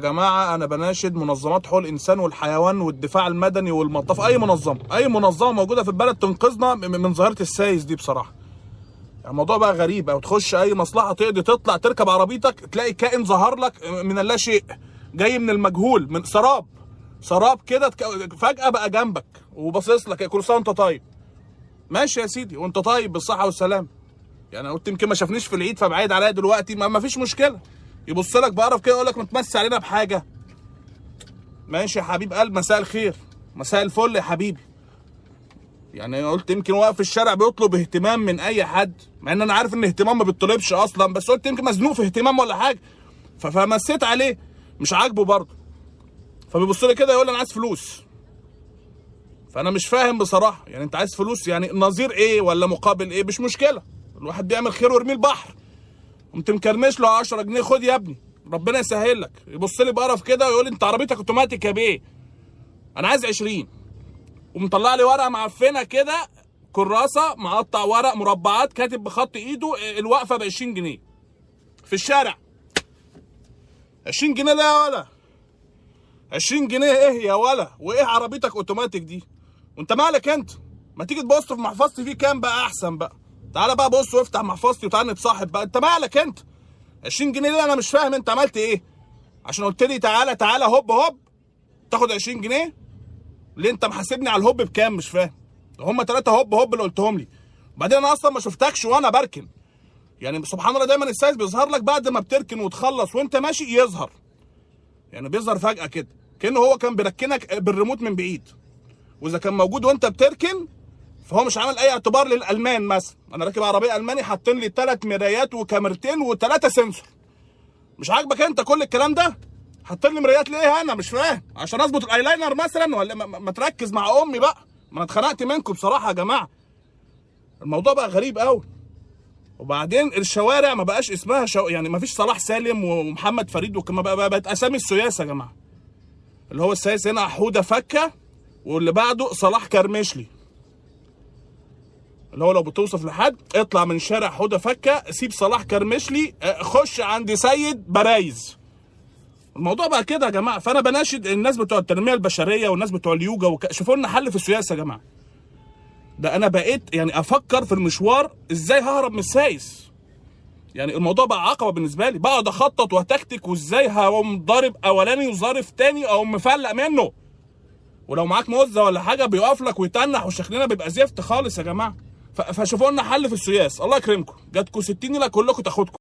فيا جماعة أنا بناشد منظمات حقوق الإنسان والحيوان والدفاع المدني والمطاف أي منظمة أي منظمة موجودة في البلد تنقذنا من ظاهرة السايس دي بصراحة. يعني الموضوع بقى غريب أو تخش أي مصلحة تقضي تطلع تركب عربيتك تلاقي كائن ظهر لك من اللا شيء جاي من المجهول من سراب. سراب كده فجأة بقى جنبك وباصص لك كل سنه وانت طيب. ماشي يا سيدي وأنت طيب بالصحة والسلام يعني قلت يمكن ما شافنيش في العيد فبعيد عليا دلوقتي ما, ما فيش مشكلة. يبص لك بقرف كده يقول لك متمسي علينا بحاجة. ماشي يا حبيب قلب مساء الخير. مساء الفل يا حبيبي. يعني أنا قلت يمكن واقف في الشارع بيطلب اهتمام من أي حد مع إن أنا عارف إن اهتمام ما بيطلبش أصلا بس قلت يمكن مزنوق في اهتمام ولا حاجة. فمسيت عليه مش عاجبه برضه. فبيبص لي كده يقول لي أنا عايز فلوس. فأنا مش فاهم بصراحة يعني أنت عايز فلوس يعني نظير إيه ولا مقابل إيه؟ مش مشكلة. الواحد بيعمل خير ويرميه البحر. قمت مكرمش له 10 جنيه. خد يا ابني ربنا يسهل لك. يبص لي بقرف كده ويقول لي أنت عربيتك أوتوماتيك يا بيه. أنا عايز 20 ومطلع لي ورقة معفنة كده كراسة مقطع ورق مربعات كاتب بخط إيده الوقفة ب 20 جنيه. في الشارع. 20 جنيه ده يا ولا. 20 جنيه إيه يا ولا؟ وإيه عربيتك أوتوماتيك دي؟ وأنت مالك أنت؟ ما تيجي تبص في محفظتي فيه كام بقى؟ أحسن بقى. تعالى بقى بص وافتح محفظتي وتعالى نتصاحب بقى. انت مالك انت؟ 20 جنيه ليه أنا مش فاهم انت عملت إيه. عشان قلت لي تعالى تعالى هوب هوب. تاخد 20 جنيه؟ ليه انت محاسبني على الهوب بكام؟ مش فاهم. هم ثلاثة هوب هوب اللي قلتهم لي. وبعدين أنا أصلا ما شفتكش وأنا بركن. يعني سبحان الله دايما السايس بيظهر لك بعد ما بتركن وتخلص وانت ماشي يظهر. يعني بيظهر فجأة كده. كأنه هو كان بيركنك بالريموت من بعيد. وإذا كان موجود وانت بتركن فهو مش عامل أي اعتبار للألمان مثلا. أنا راكب عربية ألماني حاطين لي ثلاث مرايات وكاميرتين وثلاثه sensor. مش عاجبك أنت كل الكلام ده؟ حاطين لي مرايات ليه أنا؟ مش فاهم. عشان أظبط الأيلاينر مثلا ولا ما تركز مع أمي بقى؟ ما أنا اتخنقت منكم بصراحة يا جماعة. الموضوع بقى غريب قوي وبعدين الشوارع ما بقاش اسمها شو... يعني ما فيش صلاح سالم ومحمد فريد وكده بقى بقت أسامي السياس يا جماعة. اللي هو السايس هنا حودة فكة واللي بعده صلاح كرمشلي. اللي هو لو بتوصف لحد اطلع من شارع حوده فكة سيب صلاح كرمشلي آه، خش عند سيد برايز الموضوع بقى كده يا جماعة. فأنا بناشد الناس بتوع التنمية البشرية والناس بتوع اليوجا وك... شوفوا لنا حل في السياس يا جماعة. ده أنا بقيت يعني أفكر في المشوار إزاي ههرب من السايس. يعني الموضوع بقى عقبة بالنسبة لي. بقعد أخطط وأتكتك وإزاي هقوم ضارب أولاني وضارب تاني أو مفلق منه. ولو معاك موزة ولا حاجة بيقف لك ويتنح وشكلنا بيبقى زفت خالص يا جماعة. فشوفوا لنا حل في السياس الله يكرمكم. جاتكم 60 لا كلكم تاخدكم